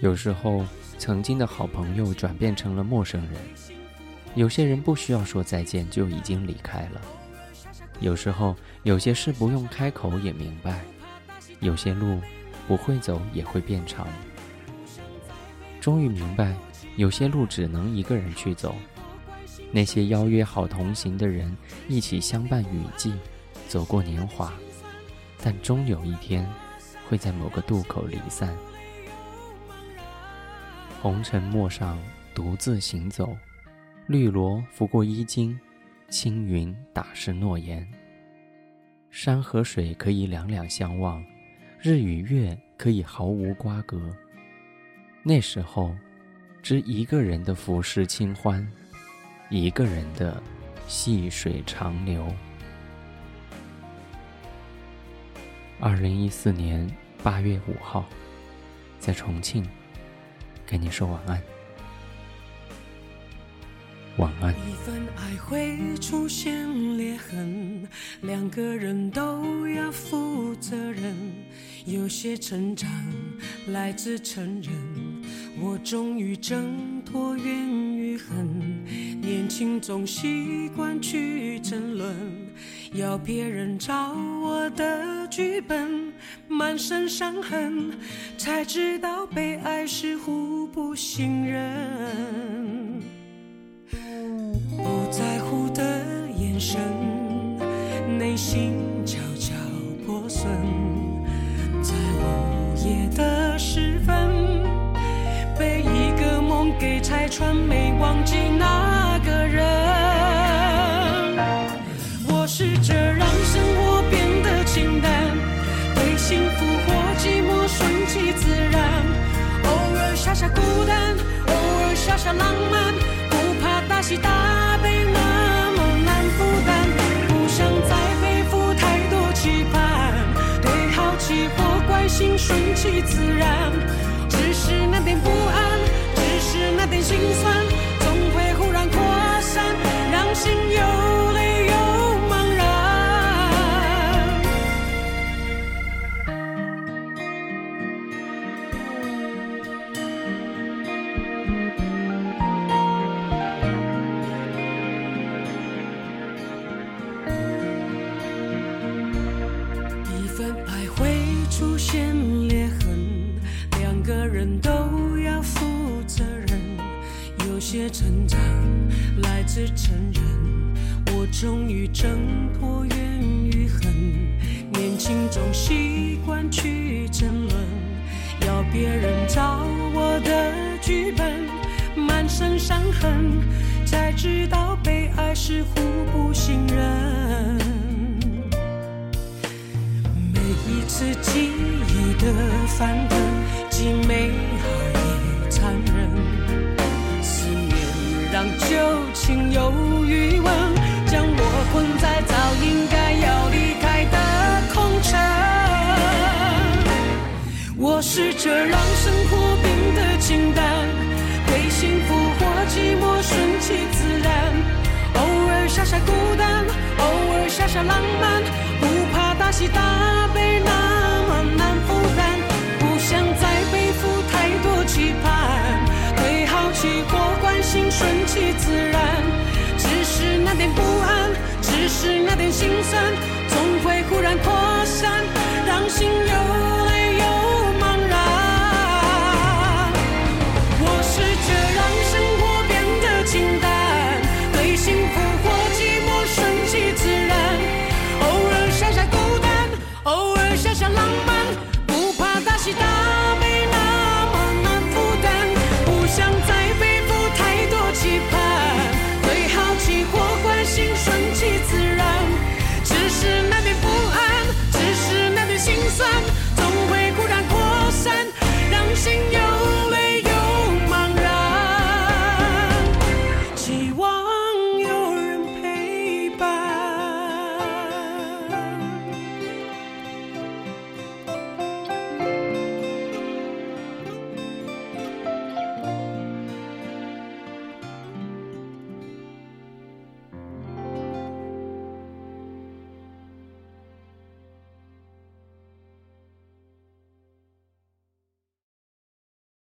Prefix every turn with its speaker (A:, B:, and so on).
A: 有时候，曾经的好朋友转变成了陌生人。有些人不需要说再见就已经离开了。有时候，有些事不用开口也明白。有些路不会走也会变长。终于明白，有些路只能一个人去走。那些邀约好同行的人，一起相伴雨季，走过年华，但终有一天，会在某个渡口离散。红尘陌上，独自行走，绿萝拂过衣襟，青云打湿诺言。山和水可以两两相望，日与月可以毫无瓜葛。那时候，知一个人的浮世清欢，一个人的细水长流。二零一四年八月五号，在重庆。跟你说晚安，晚安。
B: 一份爱会出现裂痕，两个人都要负责任。有些成长来自承认，我终于挣脱怨与恨。年轻总习惯去争论，要别人找我的剧本，满身伤痕，才知道被爱是互不信任。不在乎的眼神，内心悄悄破损。在午夜的时分，被一个梦给拆穿，试着让生活变得清淡，对幸福或寂寞顺其自然。偶尔傻傻孤单，偶尔傻傻浪漫，不怕大喜大悲那么难负担，不想再背负太多期盼，对好奇或关。心顺其自然，只是那点不安，只是那点心酸，总会忽然扩散，让心现裂痕，两个人都要负责任。有些成长来自承认，我终于挣脱怨与恨。年轻总习惯去争论，要别人照我的剧本，满身伤痕，才知道被爱是互不信任。的翻腾，既美好也残忍。思念让旧情有余温，将我困在早应该要离开的空城。我试着让生活变得清淡，对幸福或寂寞顺其自然。偶尔傻傻孤单，偶尔傻傻浪漫，